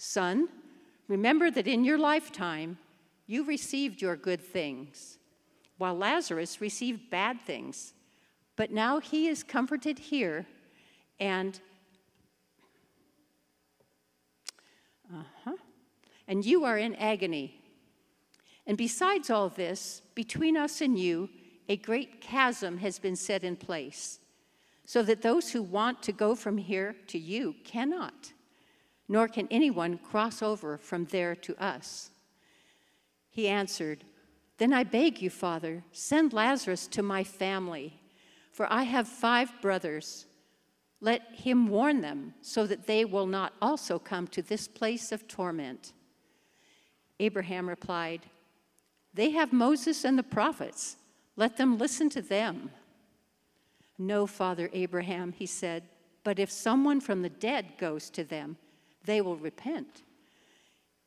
Son, remember that in your lifetime you received your good things, while Lazarus received bad things. But now he is comforted here, and uh-huh, and you are in agony. And besides all this, between us and you, a great chasm has been set in place, so that those who want to go from here to you cannot, nor can anyone cross over from there to us. He answered, Then I beg you, Father, send Lazarus to my family, for I have five brothers. Let him warn them, so that they will not also come to this place of torment. Abraham replied, They have Moses and the prophets. Let them listen to them. No, Father Abraham, he said, but if someone from the dead goes to them, they will repent.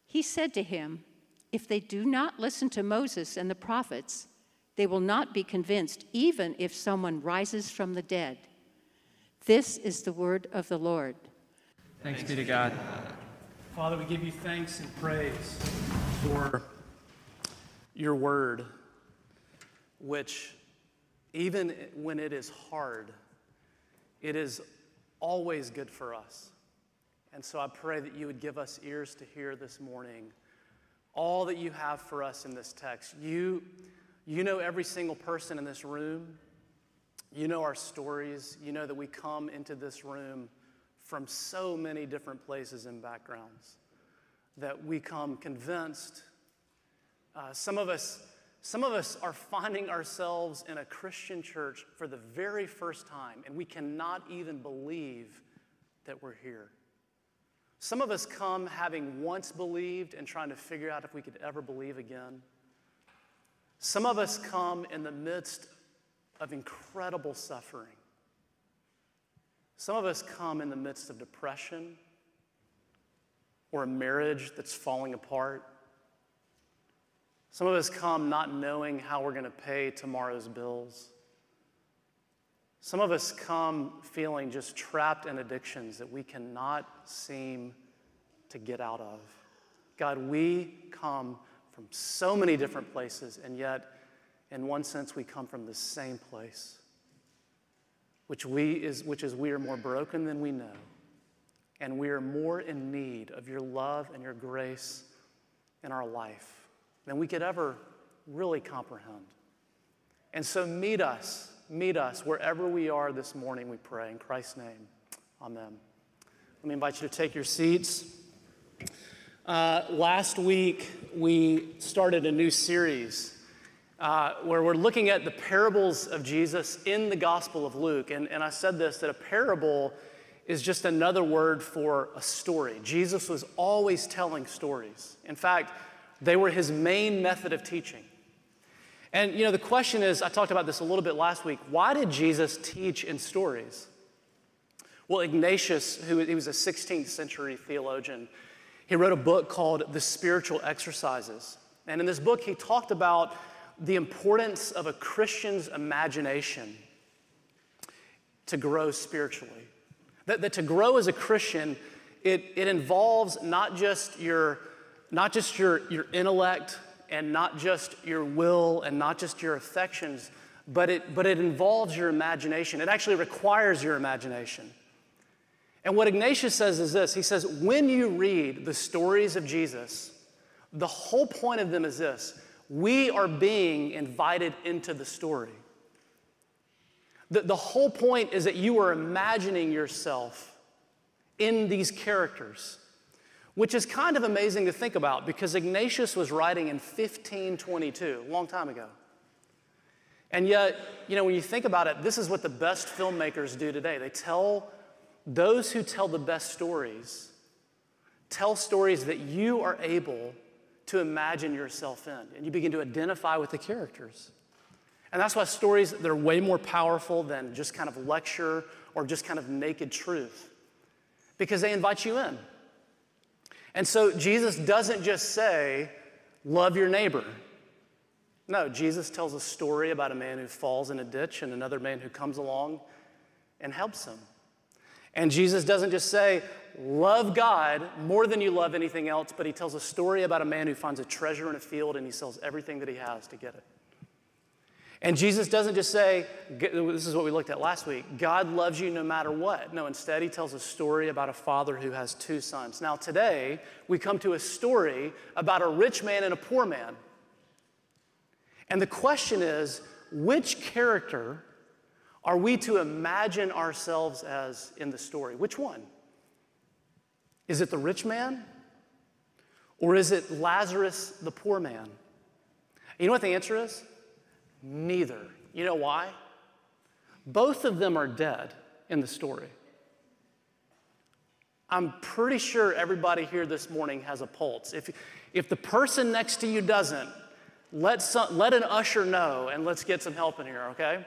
He said to him, If they do not listen to Moses and the prophets, they will not be convinced, even if someone rises from the dead. This is the word of the Lord. Thanks be to God. Father, we give you thanks and praise for your word, which, even when it is hard, it is always good for us. And so I pray that you would give us ears to hear this morning all that you have for us in this text. You, you know every single person in this room. You know our stories. You know that we come into this room from so many different places and backgrounds that we come convinced. Uh, some of us, some of us are finding ourselves in a Christian church for the very first time, and we cannot even believe that we're here. Some of us come having once believed and trying to figure out if we could ever believe again. Some of us come in the midst of incredible suffering. Some of us come in the midst of depression or a marriage that's falling apart. Some of us come not knowing how we're going to pay tomorrow's bills. Some of us come feeling just trapped in addictions that we cannot seem to get out of. God, we come from so many different places, and yet, in one sense, we come from the same place, which, we is, which is we are more broken than we know, and we are more in need of your love and your grace in our life than we could ever really comprehend. And so, meet us meet us wherever we are this morning, we pray. In Christ's name, amen. Let me invite you to take your seats. Uh, last week, we started a new series uh, where we're looking at the parables of Jesus in the Gospel of Luke. And, and I said this that a parable is just another word for a story. Jesus was always telling stories. In fact, they were his main method of teaching. And you know, the question is I talked about this a little bit last week why did Jesus teach in stories? Well, Ignatius, who he was a 16th century theologian, he wrote a book called The Spiritual Exercises. And in this book, he talked about the importance of a Christian's imagination to grow spiritually. That, that to grow as a Christian, it, it involves not just your not just your, your intellect and not just your will and not just your affections, but it, but it involves your imagination. It actually requires your imagination. And what Ignatius says is this he says, when you read the stories of Jesus, the whole point of them is this we are being invited into the story. The, the whole point is that you are imagining yourself in these characters which is kind of amazing to think about because Ignatius was writing in 1522, a long time ago. And yet, you know, when you think about it, this is what the best filmmakers do today. They tell those who tell the best stories, tell stories that you are able to imagine yourself in, and you begin to identify with the characters. And that's why stories, they're way more powerful than just kind of lecture or just kind of naked truth, because they invite you in. And so Jesus doesn't just say, love your neighbor. No, Jesus tells a story about a man who falls in a ditch and another man who comes along and helps him. And Jesus doesn't just say, love God more than you love anything else, but he tells a story about a man who finds a treasure in a field and he sells everything that he has to get it. And Jesus doesn't just say, this is what we looked at last week, God loves you no matter what. No, instead, he tells a story about a father who has two sons. Now, today, we come to a story about a rich man and a poor man. And the question is, which character are we to imagine ourselves as in the story? Which one? Is it the rich man? Or is it Lazarus, the poor man? You know what the answer is? Neither. You know why? Both of them are dead in the story. I'm pretty sure everybody here this morning has a pulse. If, if the person next to you doesn't, let, some, let an usher know and let's get some help in here, okay?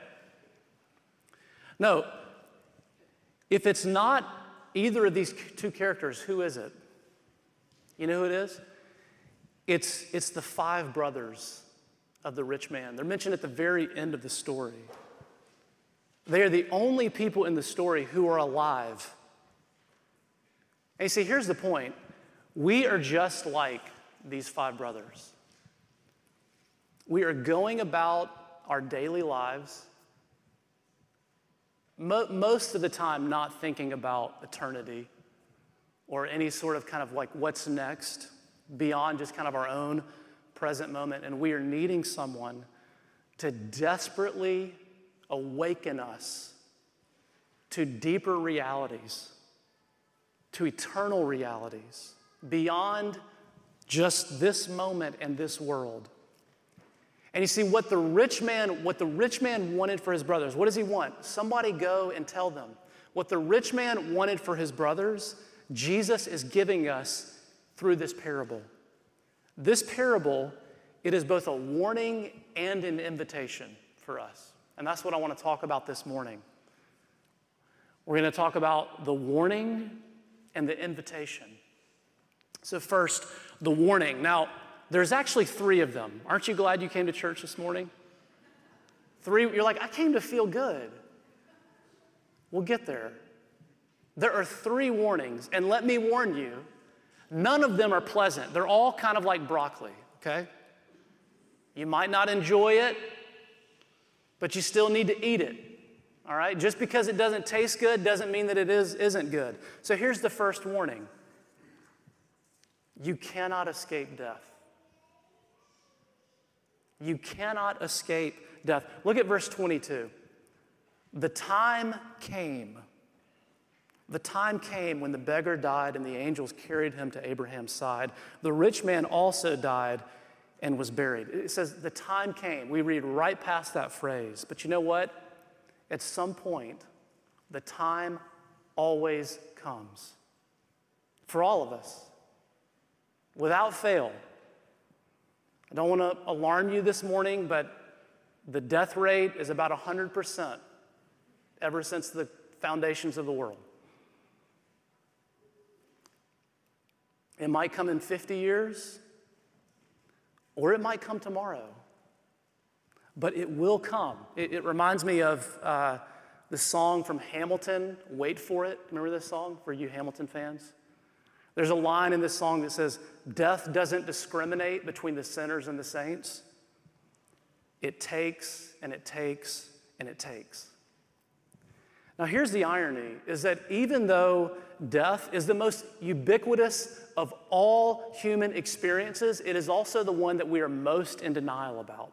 No, if it's not either of these two characters, who is it? You know who it is? It's, it's the five brothers of the rich man. They're mentioned at the very end of the story. They are the only people in the story who are alive. And you see, here's the point we are just like these five brothers. We are going about our daily lives, mo- most of the time not thinking about eternity or any sort of kind of like what's next beyond just kind of our own present moment, and we are needing someone to desperately awaken us to deeper realities, to eternal realities, beyond just this moment and this world. And you see what the rich man what the rich man wanted for his brothers. What does he want? Somebody go and tell them. What the rich man wanted for his brothers, Jesus is giving us through this parable. This parable, it is both a warning and an invitation for us. And that's what I want to talk about this morning. We're going to talk about the warning and the invitation. So, first, the warning. Now, there's actually three of them. Aren't you glad you came to church this morning? Three, you're like, I came to feel good. We'll get there. There are three warnings, and let me warn you None of them are pleasant. They're all kind of like broccoli, okay? You might not enjoy it, but you still need to eat it. All right? Just because it doesn't taste good doesn't mean that it is, isn't good. So here's the first warning you cannot escape death. You cannot escape death. Look at verse 22. The time came the time came when the beggar died and the angels carried him to Abraham's side. The rich man also died and was buried. It says the time came. We read right past that phrase. But you know what? At some point, the time always comes for all of us, without fail. I don't want to alarm you this morning, but the death rate is about 100% ever since the foundations of the world. It might come in 50 years, or it might come tomorrow. But it will come. It, it reminds me of uh, the song from Hamilton, Wait for It. Remember this song for you Hamilton fans? There's a line in this song that says, Death doesn't discriminate between the sinners and the saints. It takes and it takes and it takes. Now, here's the irony is that even though death is the most ubiquitous of all human experiences, it is also the one that we are most in denial about.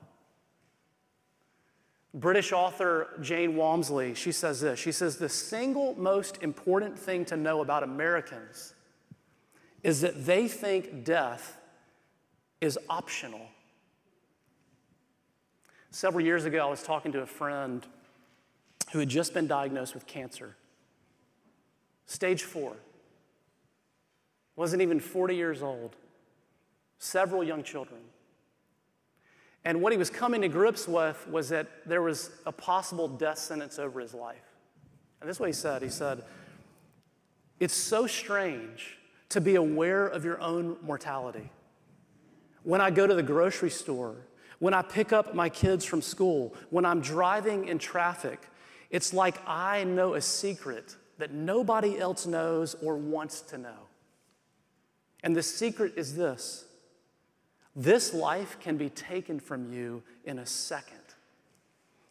British author Jane Walmsley, she says this. She says, The single most important thing to know about Americans is that they think death is optional. Several years ago, I was talking to a friend who had just been diagnosed with cancer, stage four. Wasn't even 40 years old, several young children. And what he was coming to grips with was that there was a possible death sentence over his life. And this is what he said. He said, It's so strange to be aware of your own mortality. When I go to the grocery store, when I pick up my kids from school, when I'm driving in traffic, it's like I know a secret that nobody else knows or wants to know. And the secret is this this life can be taken from you in a second.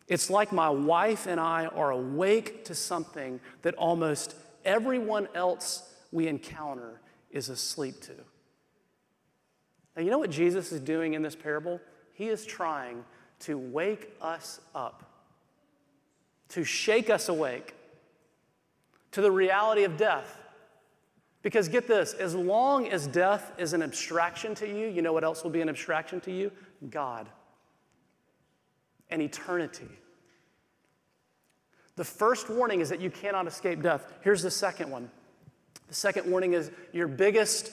It's like my wife and I are awake to something that almost everyone else we encounter is asleep to. Now, you know what Jesus is doing in this parable? He is trying to wake us up, to shake us awake to the reality of death. Because get this, as long as death is an abstraction to you, you know what else will be an abstraction to you? God and eternity. The first warning is that you cannot escape death. Here's the second one. The second warning is your biggest,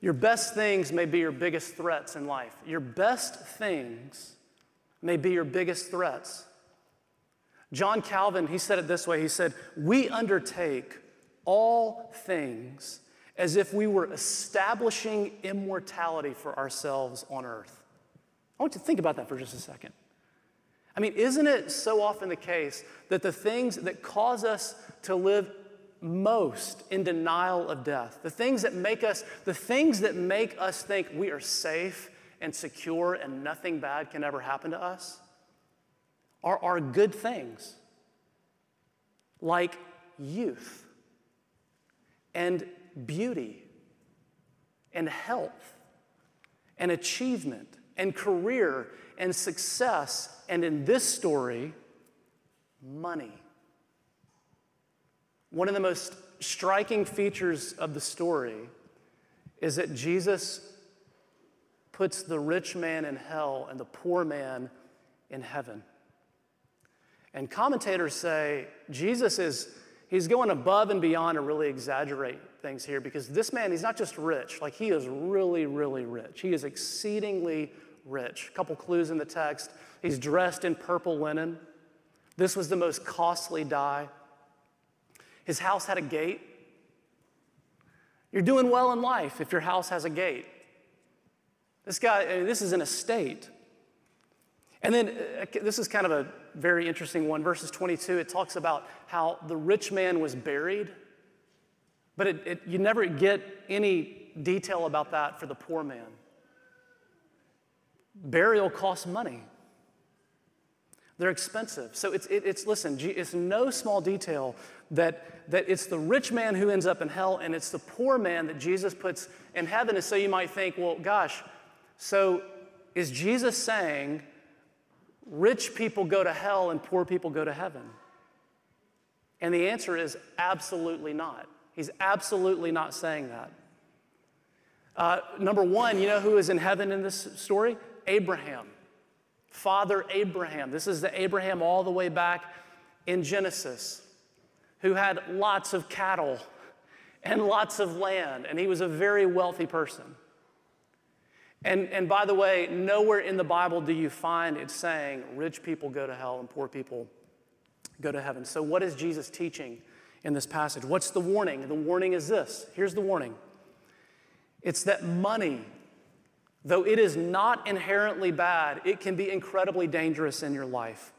your best things may be your biggest threats in life. Your best things may be your biggest threats. John Calvin, he said it this way He said, We undertake all things as if we were establishing immortality for ourselves on earth. I want you to think about that for just a second. I mean, isn't it so often the case that the things that cause us to live most in denial of death, the things that make us, the things that make us think we are safe and secure and nothing bad can ever happen to us, are, are good things like youth and beauty and health and achievement and career and success, and in this story, money. One of the most striking features of the story is that Jesus puts the rich man in hell and the poor man in heaven. And commentators say Jesus is he's going above and beyond to really exaggerate things here because this man, he's not just rich, like he is really, really rich. He is exceedingly rich. A couple clues in the text. He's dressed in purple linen. This was the most costly dye. His house had a gate. You're doing well in life if your house has a gate. This guy, this is an estate. And then uh, this is kind of a very interesting one. Verses 22, it talks about how the rich man was buried. But it, it, you never get any detail about that for the poor man. Burial costs money. They're expensive. So it's, it, it's listen, it's no small detail that, that it's the rich man who ends up in hell and it's the poor man that Jesus puts in heaven. And so you might think, well, gosh, so is Jesus saying rich people go to hell and poor people go to heaven? And the answer is absolutely not. He's absolutely not saying that. Uh, number one, you know who is in heaven in this story? Abraham. Father Abraham. This is the Abraham all the way back in Genesis, who had lots of cattle and lots of land, and he was a very wealthy person. And, and by the way, nowhere in the Bible do you find it saying rich people go to hell and poor people go to heaven. So, what is Jesus teaching in this passage? What's the warning? The warning is this here's the warning It's that money, though it is not inherently bad, it can be incredibly dangerous in your life.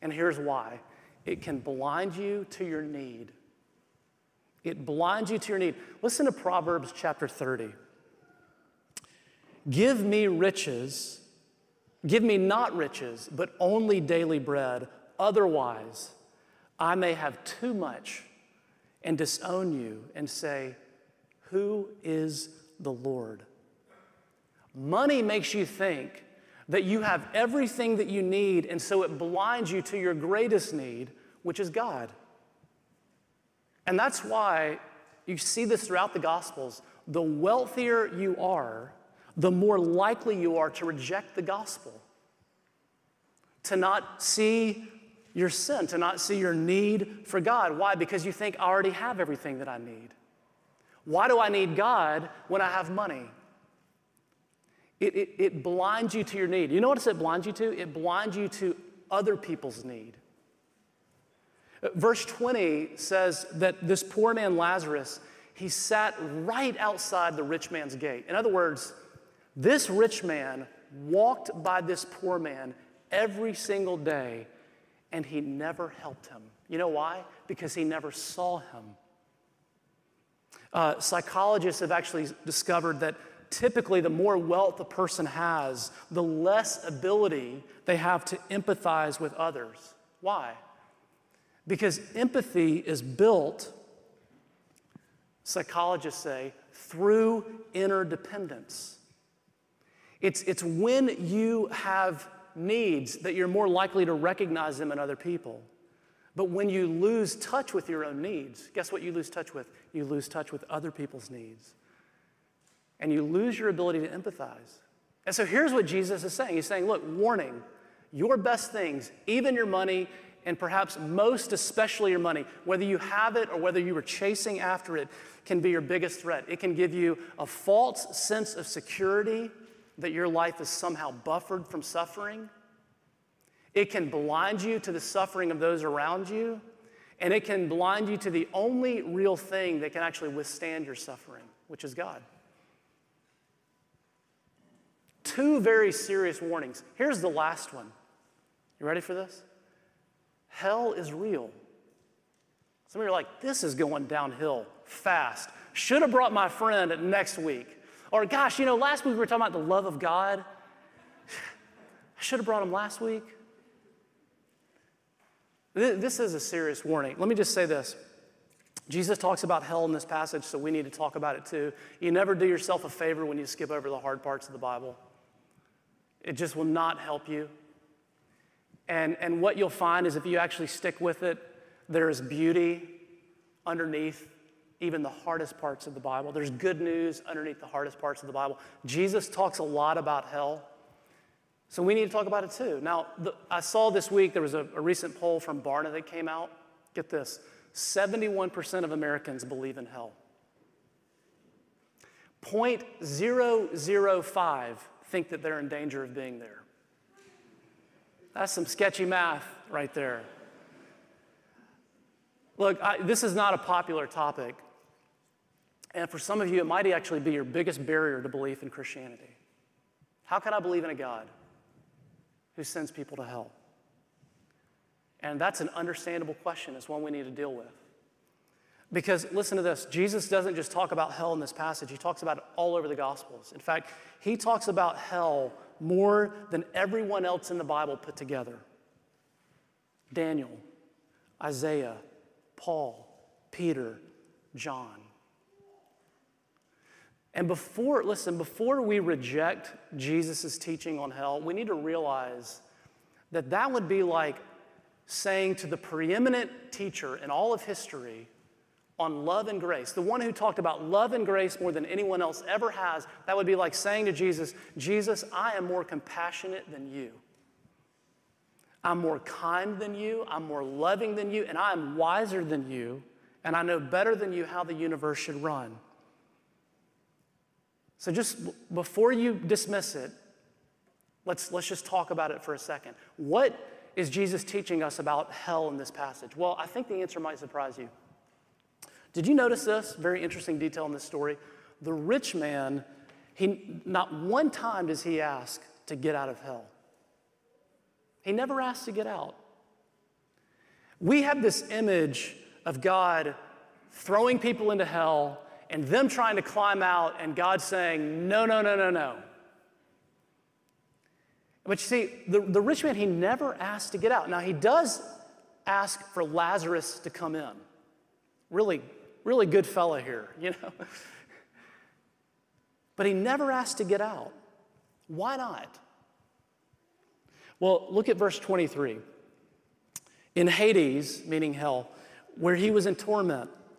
And here's why it can blind you to your need. It blinds you to your need. Listen to Proverbs chapter 30. Give me riches, give me not riches, but only daily bread. Otherwise, I may have too much and disown you and say, Who is the Lord? Money makes you think that you have everything that you need, and so it blinds you to your greatest need, which is God. And that's why you see this throughout the Gospels. The wealthier you are, the more likely you are to reject the gospel, to not see your sin, to not see your need for God. Why? Because you think, I already have everything that I need. Why do I need God when I have money? It, it, it blinds you to your need. You know what it blinds you to? It blinds you to other people's need. Verse 20 says that this poor man Lazarus, he sat right outside the rich man's gate. In other words, this rich man walked by this poor man every single day and he never helped him. You know why? Because he never saw him. Uh, psychologists have actually discovered that typically the more wealth a person has, the less ability they have to empathize with others. Why? Because empathy is built, psychologists say, through interdependence. It's, it's when you have needs that you're more likely to recognize them in other people. But when you lose touch with your own needs, guess what you lose touch with? You lose touch with other people's needs. And you lose your ability to empathize. And so here's what Jesus is saying He's saying, look, warning, your best things, even your money, and perhaps most especially your money, whether you have it or whether you are chasing after it, can be your biggest threat. It can give you a false sense of security that your life is somehow buffered from suffering. It can blind you to the suffering of those around you, and it can blind you to the only real thing that can actually withstand your suffering, which is God. Two very serious warnings. Here's the last one. You ready for this? Hell is real. Some of you are like, this is going downhill fast. Should have brought my friend next week. Or, gosh, you know, last week we were talking about the love of God. I should have brought him last week. This is a serious warning. Let me just say this. Jesus talks about hell in this passage, so we need to talk about it too. You never do yourself a favor when you skip over the hard parts of the Bible. It just will not help you. And, and what you'll find is if you actually stick with it, there is beauty underneath even the hardest parts of the Bible. There's good news underneath the hardest parts of the Bible. Jesus talks a lot about hell. So we need to talk about it too. Now, the, I saw this week there was a, a recent poll from Barna that came out. Get this 71% of Americans believe in hell. 0.005 think that they're in danger of being there. That's some sketchy math right there. Look, I, this is not a popular topic, and for some of you, it might actually be your biggest barrier to belief in Christianity. How can I believe in a God who sends people to hell? And that's an understandable question. It's one we need to deal with. Because listen to this Jesus doesn't just talk about hell in this passage, he talks about it all over the Gospels. In fact, he talks about hell more than everyone else in the Bible put together Daniel, Isaiah, Paul, Peter, John. And before, listen, before we reject Jesus' teaching on hell, we need to realize that that would be like saying to the preeminent teacher in all of history on love and grace, the one who talked about love and grace more than anyone else ever has, that would be like saying to Jesus, Jesus, I am more compassionate than you. I'm more kind than you, I'm more loving than you, and I am wiser than you, and I know better than you how the universe should run. So just before you dismiss it, let's, let's just talk about it for a second. What is Jesus teaching us about hell in this passage? Well, I think the answer might surprise you. Did you notice this? Very interesting detail in this story. The rich man, he, not one time does he ask to get out of hell. He never asks to get out. We have this image of God throwing people into hell and them trying to climb out, and God saying, No, no, no, no, no. But you see, the, the rich man, he never asked to get out. Now, he does ask for Lazarus to come in. Really, really good fella here, you know. But he never asked to get out. Why not? Well, look at verse 23. In Hades, meaning hell, where he was in torment,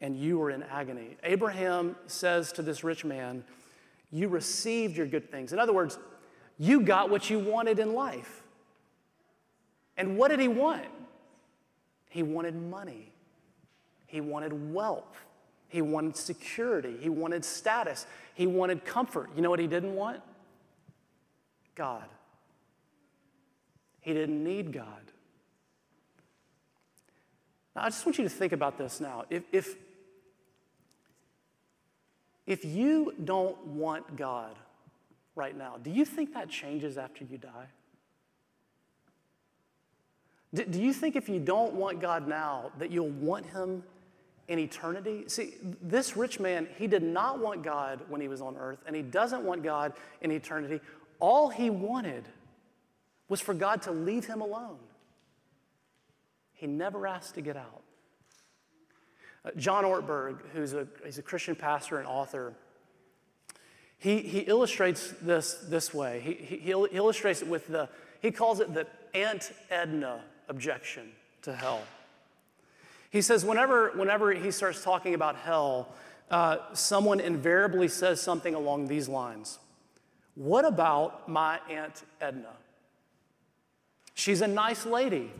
and you are in agony. Abraham says to this rich man, You received your good things. In other words, you got what you wanted in life. And what did he want? He wanted money, he wanted wealth, he wanted security, he wanted status, he wanted comfort. You know what he didn't want? God. He didn't need God. Now, I just want you to think about this now. If, if, if you don't want God right now, do you think that changes after you die? Do, do you think if you don't want God now, that you'll want Him in eternity? See, this rich man, he did not want God when he was on earth, and he doesn't want God in eternity. All he wanted was for God to leave him alone. He never asked to get out. John Ortberg, who's a, he's a Christian pastor and author, he, he illustrates this this way. He, he, he illustrates it with the, he calls it the Aunt Edna objection to hell. He says, whenever, whenever he starts talking about hell, uh, someone invariably says something along these lines What about my Aunt Edna? She's a nice lady.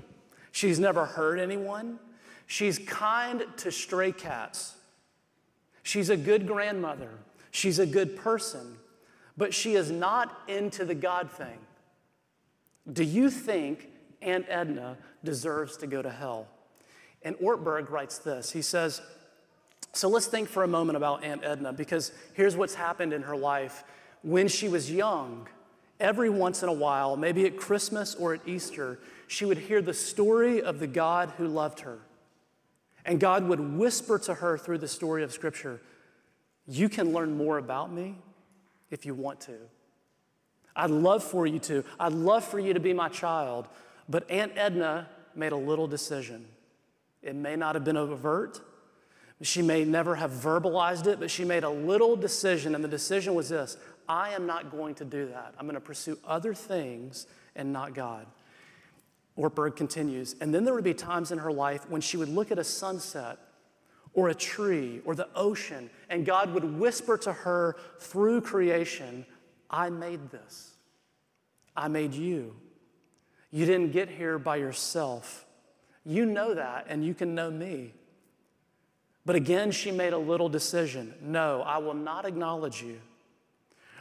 She's never hurt anyone. She's kind to stray cats. She's a good grandmother. She's a good person. But she is not into the God thing. Do you think Aunt Edna deserves to go to hell? And Ortberg writes this. He says, So let's think for a moment about Aunt Edna, because here's what's happened in her life. When she was young, every once in a while, maybe at Christmas or at Easter, she would hear the story of the God who loved her. And God would whisper to her through the story of Scripture, You can learn more about me if you want to. I'd love for you to. I'd love for you to be my child. But Aunt Edna made a little decision. It may not have been overt. She may never have verbalized it, but she made a little decision, and the decision was this I am not going to do that. I'm going to pursue other things and not God. Ortberg continues, and then there would be times in her life when she would look at a sunset or a tree or the ocean, and God would whisper to her through creation, I made this. I made you. You didn't get here by yourself. You know that, and you can know me. But again, she made a little decision no, I will not acknowledge you.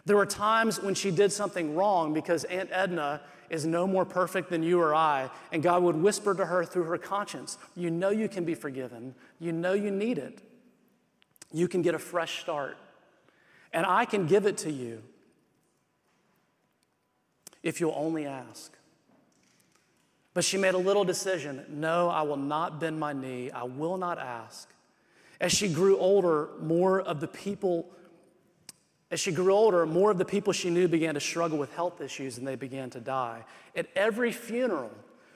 There were times when she did something wrong because Aunt Edna is no more perfect than you or I, and God would whisper to her through her conscience, You know you can be forgiven. You know you need it. You can get a fresh start. And I can give it to you if you'll only ask. But she made a little decision no, I will not bend my knee, I will not ask. As she grew older, more of the people as she grew older, more of the people she knew began to struggle with health issues and they began to die. At every funeral,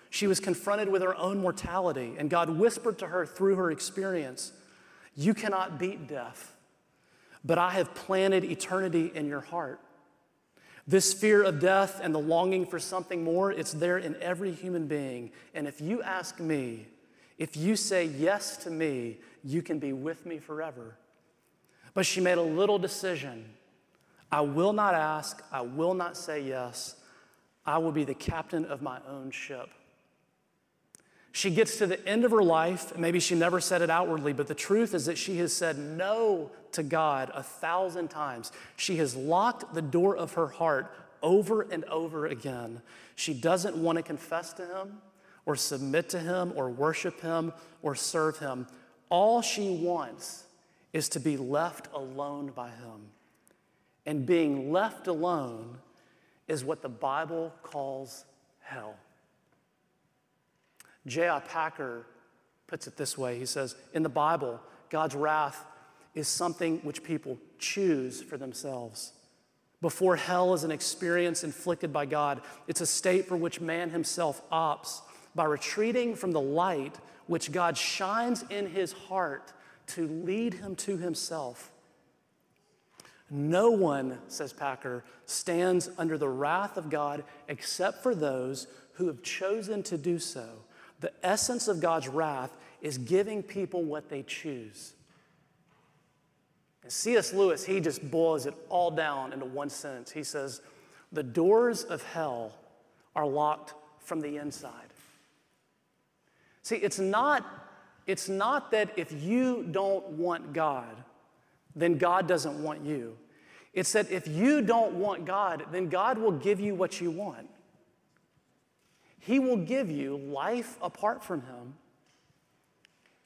she was confronted with her own mortality, and God whispered to her through her experience, You cannot beat death, but I have planted eternity in your heart. This fear of death and the longing for something more, it's there in every human being. And if you ask me, if you say yes to me, you can be with me forever. But she made a little decision I will not ask, I will not say yes. I will be the captain of my own ship. She gets to the end of her life, and maybe she never said it outwardly, but the truth is that she has said no to God a thousand times. She has locked the door of her heart over and over again. She doesn't want to confess to Him or submit to Him or worship Him or serve Him. All she wants is to be left alone by Him. And being left alone is what the Bible calls hell. J.I. Packer puts it this way He says, In the Bible, God's wrath is something which people choose for themselves. Before hell is an experience inflicted by God, it's a state for which man himself opts by retreating from the light which God shines in his heart to lead him to himself. No one, says Packer, stands under the wrath of God except for those who have chosen to do so. The essence of God's wrath is giving people what they choose. And C.S. Lewis, he just boils it all down into one sentence. He says, The doors of hell are locked from the inside. See, it's not, it's not that if you don't want God, then God doesn't want you. It's that if you don't want God, then God will give you what you want. He will give you life apart from Him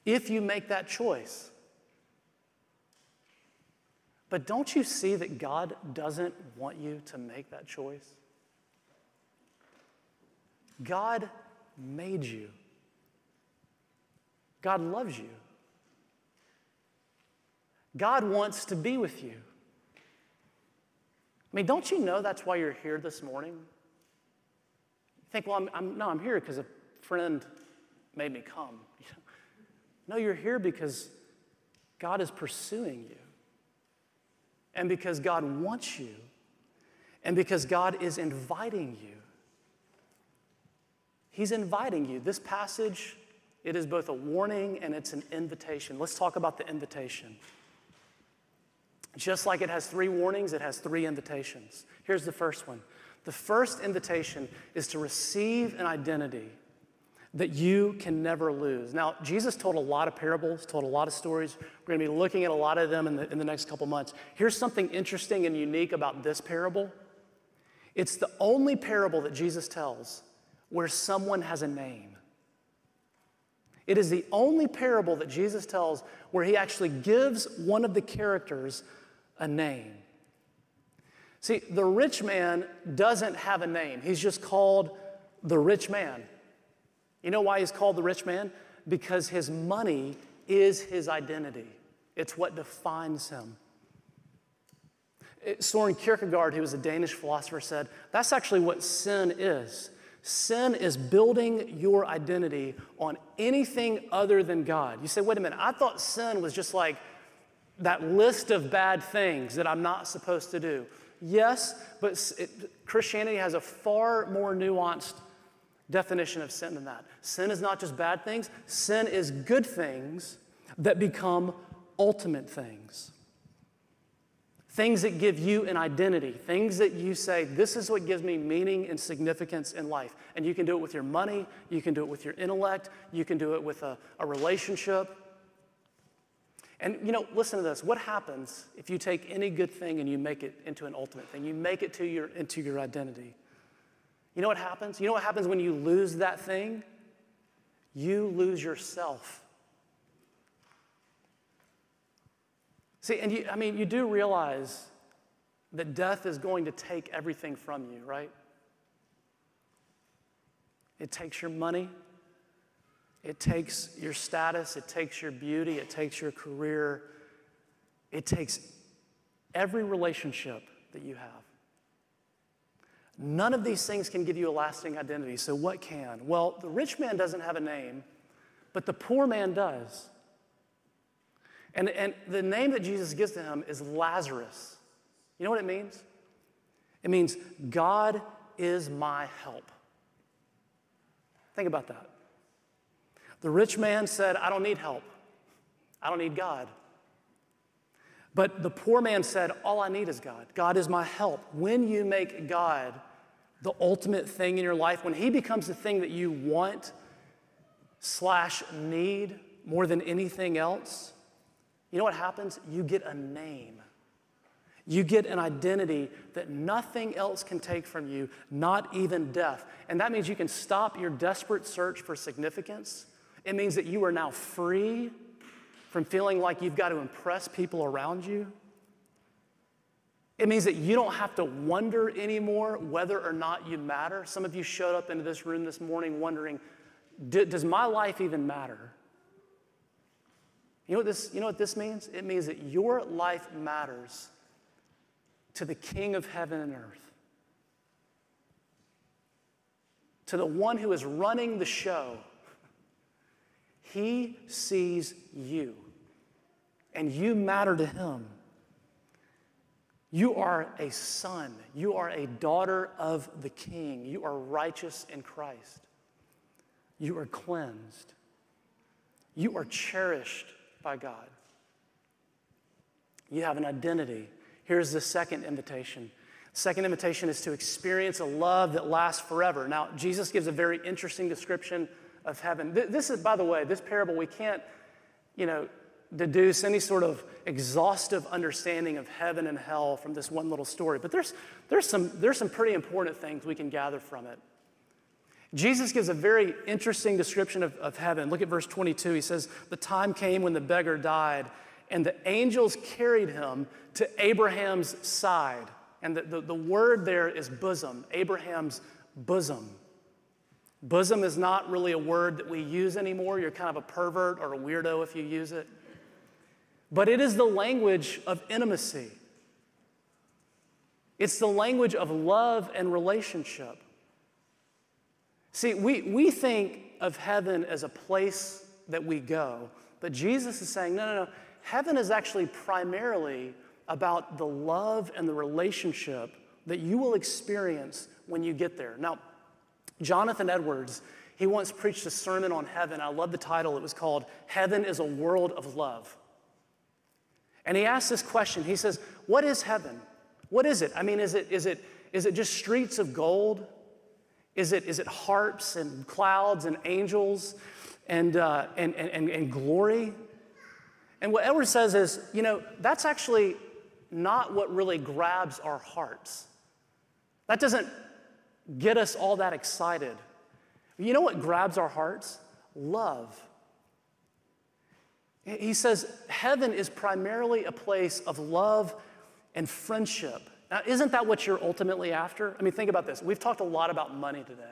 if you make that choice. But don't you see that God doesn't want you to make that choice? God made you. God loves you. God wants to be with you. I mean, don't you know that's why you're here this morning? You think, well, I'm, I'm no, I'm here because a friend made me come. no, you're here because God is pursuing you, and because God wants you, and because God is inviting you. He's inviting you. This passage, it is both a warning and it's an invitation. Let's talk about the invitation. Just like it has three warnings, it has three invitations. Here's the first one the first invitation is to receive an identity that you can never lose. Now, Jesus told a lot of parables, told a lot of stories. We're going to be looking at a lot of them in the, in the next couple months. Here's something interesting and unique about this parable it's the only parable that Jesus tells where someone has a name. It is the only parable that Jesus tells where he actually gives one of the characters a name. See, the rich man doesn't have a name, he's just called the rich man. You know why he's called the rich man? Because his money is his identity, it's what defines him. Soren Kierkegaard, who was a Danish philosopher, said that's actually what sin is. Sin is building your identity on anything other than God. You say, wait a minute, I thought sin was just like that list of bad things that I'm not supposed to do. Yes, but it, Christianity has a far more nuanced definition of sin than that. Sin is not just bad things, sin is good things that become ultimate things. Things that give you an identity, things that you say, this is what gives me meaning and significance in life. And you can do it with your money, you can do it with your intellect, you can do it with a, a relationship, and you know, listen to this. What happens if you take any good thing and you make it into an ultimate thing? You make it to your, into your identity. You know what happens? You know what happens when you lose that thing? You lose yourself. See, and you, I mean, you do realize that death is going to take everything from you, right? It takes your money, it takes your status, it takes your beauty, it takes your career, it takes every relationship that you have. None of these things can give you a lasting identity. So, what can? Well, the rich man doesn't have a name, but the poor man does. And, and the name that Jesus gives to him is Lazarus. You know what it means? It means God is my help. Think about that. The rich man said, I don't need help. I don't need God. But the poor man said, All I need is God. God is my help. When you make God the ultimate thing in your life, when He becomes the thing that you want slash need more than anything else, you know what happens? You get a name. You get an identity that nothing else can take from you, not even death. And that means you can stop your desperate search for significance. It means that you are now free from feeling like you've got to impress people around you. It means that you don't have to wonder anymore whether or not you matter. Some of you showed up into this room this morning wondering, does my life even matter? You know what this, you know what this means? It means that your life matters to the King of heaven and earth, to the one who is running the show. He sees you, and you matter to him. You are a son. You are a daughter of the King. You are righteous in Christ. You are cleansed. You are cherished by God. You have an identity Here's the second invitation. Second invitation is to experience a love that lasts forever. Now, Jesus gives a very interesting description of heaven. This is, by the way, this parable, we can't, you know, deduce any sort of exhaustive understanding of heaven and hell from this one little story. But there's, there's, some, there's some pretty important things we can gather from it. Jesus gives a very interesting description of, of heaven. Look at verse 22. He says, The time came when the beggar died and the angels carried him to Abraham's side. And the, the, the, word there is bosom, Abraham's bosom. Bosom is not really a word that we use anymore. You're kind of a pervert or a weirdo if you use it. But it is the language of intimacy, it's the language of love and relationship. See, we, we think of heaven as a place that we go, but Jesus is saying, no, no, no. Heaven is actually primarily about the love and the relationship that you will experience when you get there. Now, Jonathan Edwards, he once preached a sermon on heaven. I love the title. It was called Heaven is a World of Love. And he asked this question. He says, What is heaven? What is it? I mean, is it, is it, is it just streets of gold? Is it, is it harps and clouds and angels and, uh, and, and, and glory? And what Edwards says is, you know, that's actually not what really grabs our hearts. That doesn't get us all that excited. You know what grabs our hearts? Love. He says heaven is primarily a place of love and friendship. Now, isn't that what you're ultimately after? I mean, think about this. We've talked a lot about money today.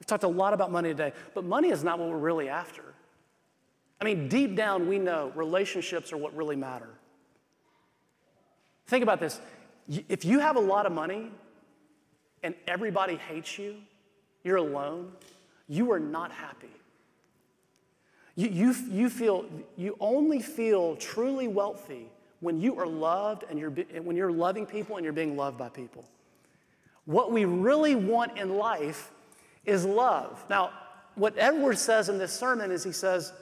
We've talked a lot about money today, but money is not what we're really after. I mean, deep down, we know relationships are what really matter. Think about this. If you have a lot of money and everybody hates you, you're alone, you are not happy. You, you, you, feel, you only feel truly wealthy when you are loved and you're, when you're loving people and you're being loved by people. What we really want in life is love. Now, what Edward says in this sermon is he says,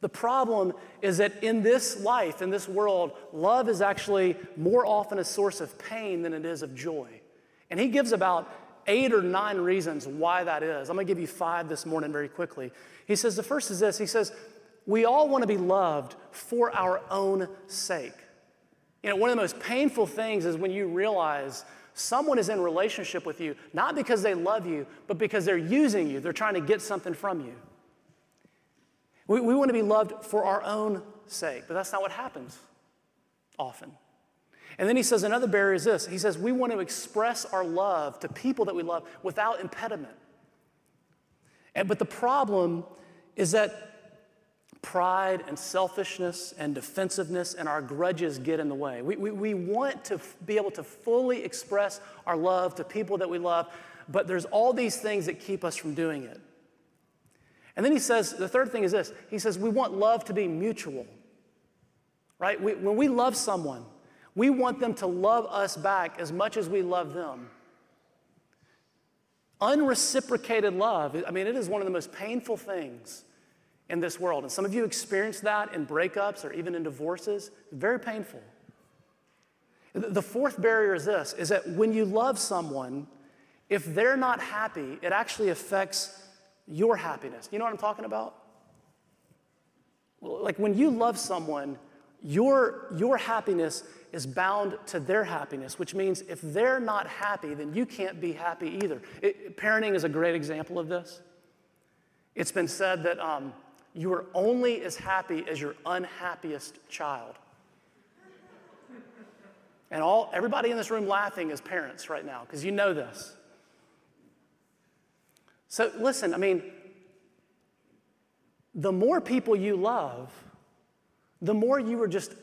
the problem is that in this life, in this world, love is actually more often a source of pain than it is of joy. And he gives about eight or nine reasons why that is. I'm gonna give you five this morning very quickly. He says the first is this he says, We all wanna be loved for our own sake. You know, one of the most painful things is when you realize someone is in relationship with you, not because they love you, but because they're using you, they're trying to get something from you. We, we want to be loved for our own sake, but that's not what happens often. And then he says another barrier is this he says we want to express our love to people that we love without impediment. And, but the problem is that pride and selfishness and defensiveness and our grudges get in the way. We, we, we want to f- be able to fully express our love to people that we love, but there's all these things that keep us from doing it. And then he says, the third thing is this he says, we want love to be mutual, right? We, when we love someone, we want them to love us back as much as we love them. Unreciprocated love, I mean, it is one of the most painful things in this world. And some of you experience that in breakups or even in divorces. Very painful. The fourth barrier is this is that when you love someone, if they're not happy, it actually affects your happiness. You know what I'm talking about? Like when you love someone, your, your happiness is bound to their happiness, which means if they're not happy, then you can't be happy either. It, parenting is a great example of this. It's been said that um, you are only as happy as your unhappiest child. And all everybody in this room laughing is parents right now because you know this. So listen, I mean, the more people you love, the more you are just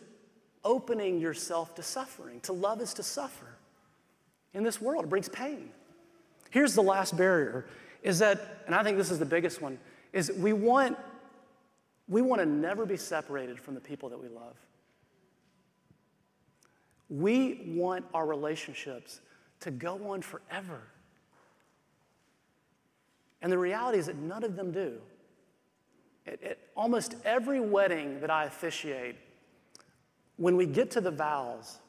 opening yourself to suffering. To love is to suffer. In this world, it brings pain. Here's the last barrier is that, and I think this is the biggest one, is we want we want to never be separated from the people that we love. We want our relationships to go on forever. And the reality is that none of them do. At, at almost every wedding that I officiate, when we get to the vows,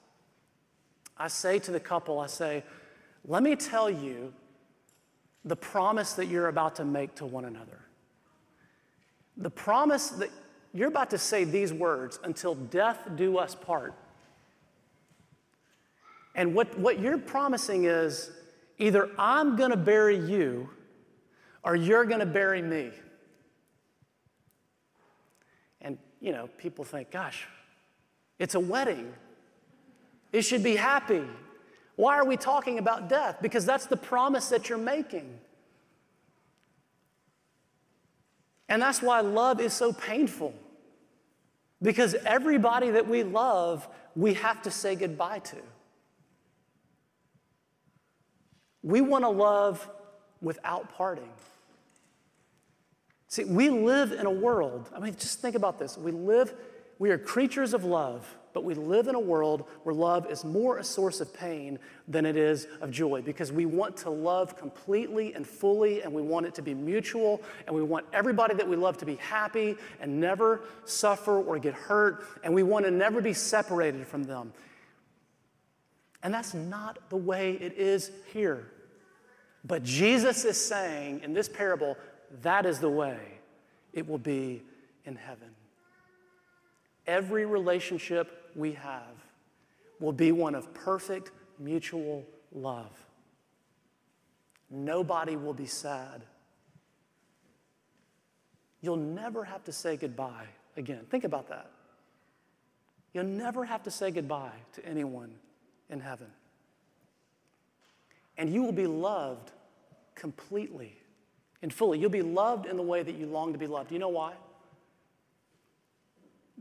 I say to the couple, I say, let me tell you the promise that you're about to make to one another. The promise that you're about to say these words until death do us part. And what, what you're promising is either I'm going to bury you or you're going to bury me. And, you know, people think, gosh, it's a wedding. It should be happy. Why are we talking about death? Because that's the promise that you're making. And that's why love is so painful. Because everybody that we love, we have to say goodbye to. We want to love without parting. See, we live in a world, I mean, just think about this. We live, we are creatures of love, but we live in a world where love is more a source of pain than it is of joy because we want to love completely and fully, and we want it to be mutual, and we want everybody that we love to be happy and never suffer or get hurt, and we want to never be separated from them. And that's not the way it is here. But Jesus is saying in this parable, that is the way it will be in heaven. Every relationship we have will be one of perfect mutual love. Nobody will be sad. You'll never have to say goodbye again. Think about that. You'll never have to say goodbye to anyone in heaven. And you will be loved completely and fully. You'll be loved in the way that you long to be loved. You know why?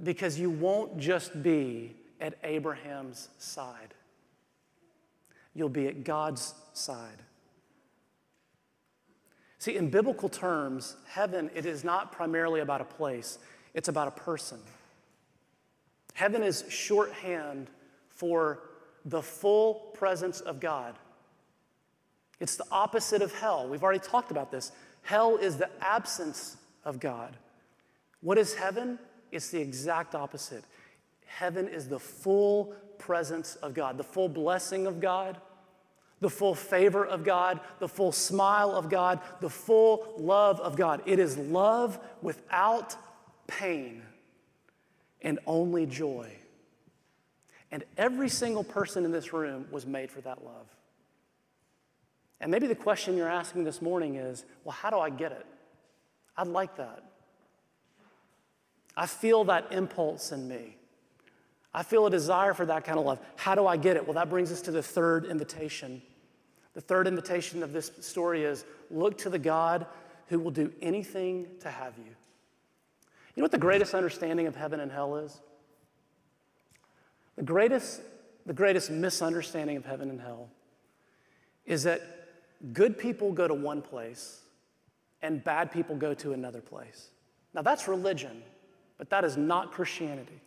Because you won't just be at Abraham's side, you'll be at God's side. See, in biblical terms, heaven, it is not primarily about a place, it's about a person. Heaven is shorthand for the full presence of God. It's the opposite of hell. We've already talked about this. Hell is the absence of God. What is heaven? It's the exact opposite. Heaven is the full presence of God, the full blessing of God, the full favor of God, the full smile of God, the full love of God. It is love without pain and only joy. And every single person in this room was made for that love. And maybe the question you're asking this morning is well, how do I get it? I'd like that. I feel that impulse in me. I feel a desire for that kind of love. How do I get it? Well, that brings us to the third invitation. The third invitation of this story is look to the God who will do anything to have you. You know what the greatest understanding of heaven and hell is? The greatest, the greatest misunderstanding of heaven and hell is that good people go to one place and bad people go to another place. Now, that's religion, but that is not Christianity.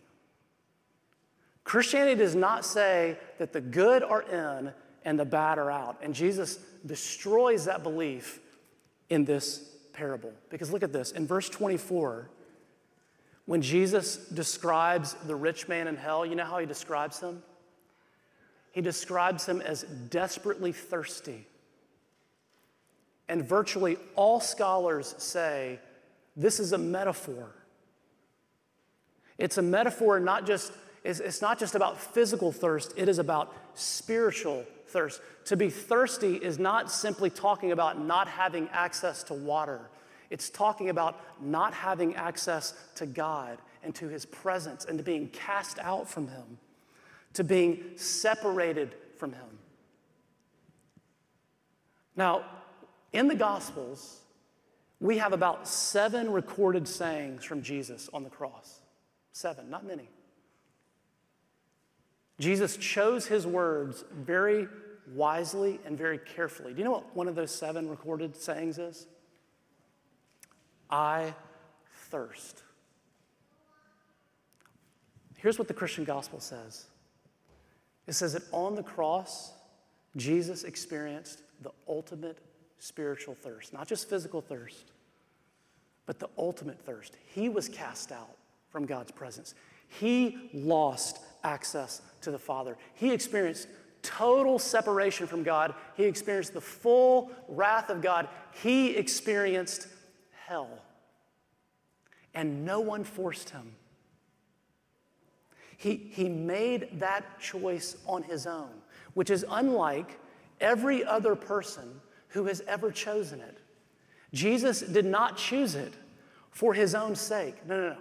Christianity does not say that the good are in and the bad are out. And Jesus destroys that belief in this parable. Because look at this in verse 24, when Jesus describes the rich man in hell, you know how he describes him? he describes him as desperately thirsty. And virtually all scholars say this is a metaphor. It's a metaphor not just, it's, it's not just about physical thirst, it is about spiritual thirst. To be thirsty is not simply talking about not having access to water. It's talking about not having access to God and to His presence and to being cast out from Him, to being separated from Him. Now, in the Gospels, we have about seven recorded sayings from Jesus on the cross. Seven, not many. Jesus chose his words very wisely and very carefully. Do you know what one of those seven recorded sayings is? I thirst. Here's what the Christian gospel says it says that on the cross, Jesus experienced the ultimate spiritual thirst, not just physical thirst, but the ultimate thirst. He was cast out from God's presence. He lost access to the Father. He experienced total separation from God. He experienced the full wrath of God. He experienced hell. And no one forced him. He, he made that choice on his own, which is unlike every other person who has ever chosen it. Jesus did not choose it for his own sake. No, no, no.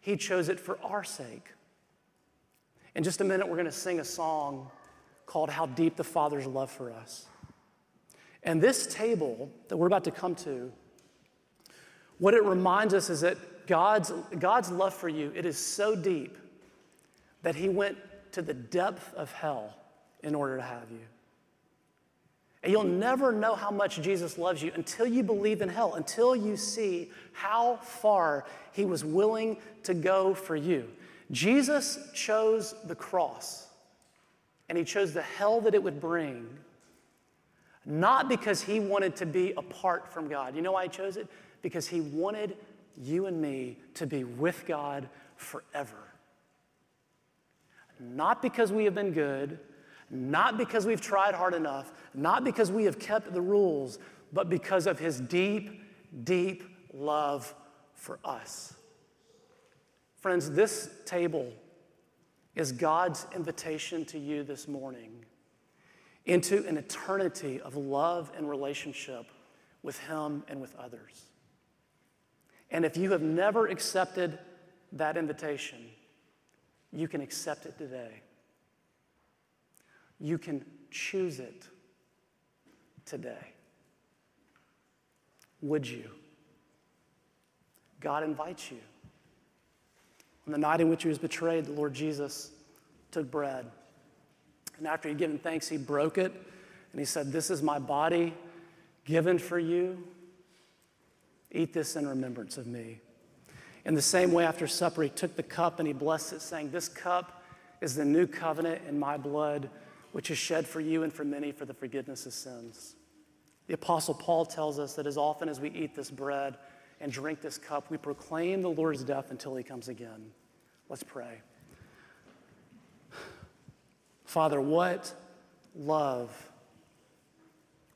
He chose it for our sake. In just a minute, we're going to sing a song called How Deep the Father's Love for Us. And this table that we're about to come to, what it reminds us is that God's, God's love for you, it is so deep that he went to the depth of hell in order to have you. And you'll never know how much Jesus loves you until you believe in hell, until you see how far he was willing to go for you. Jesus chose the cross and he chose the hell that it would bring, not because he wanted to be apart from God. You know why he chose it? Because he wanted you and me to be with God forever. Not because we have been good, not because we've tried hard enough, not because we have kept the rules, but because of his deep, deep love for us. Friends, this table is God's invitation to you this morning into an eternity of love and relationship with Him and with others. And if you have never accepted that invitation, you can accept it today. You can choose it today. Would you? God invites you. On the night in which he was betrayed, the Lord Jesus took bread. And after he'd given thanks, he broke it and he said, This is my body given for you. Eat this in remembrance of me. In the same way, after supper, he took the cup and he blessed it, saying, This cup is the new covenant in my blood, which is shed for you and for many for the forgiveness of sins. The Apostle Paul tells us that as often as we eat this bread and drink this cup, we proclaim the Lord's death until he comes again. Let's pray. Father, what love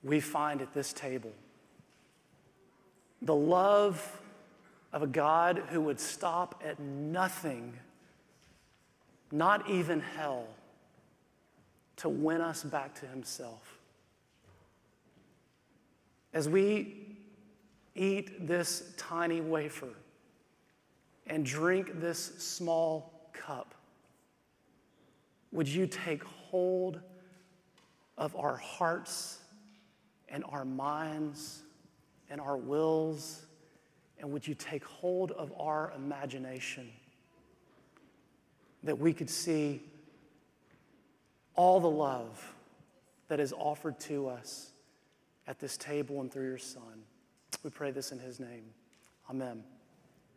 we find at this table. The love of a God who would stop at nothing, not even hell, to win us back to himself. As we eat this tiny wafer and drink this small cup, would you take hold of our hearts and our minds and our wills? And would you take hold of our imagination that we could see all the love that is offered to us at this table and through your Son? We pray this in his name. Amen.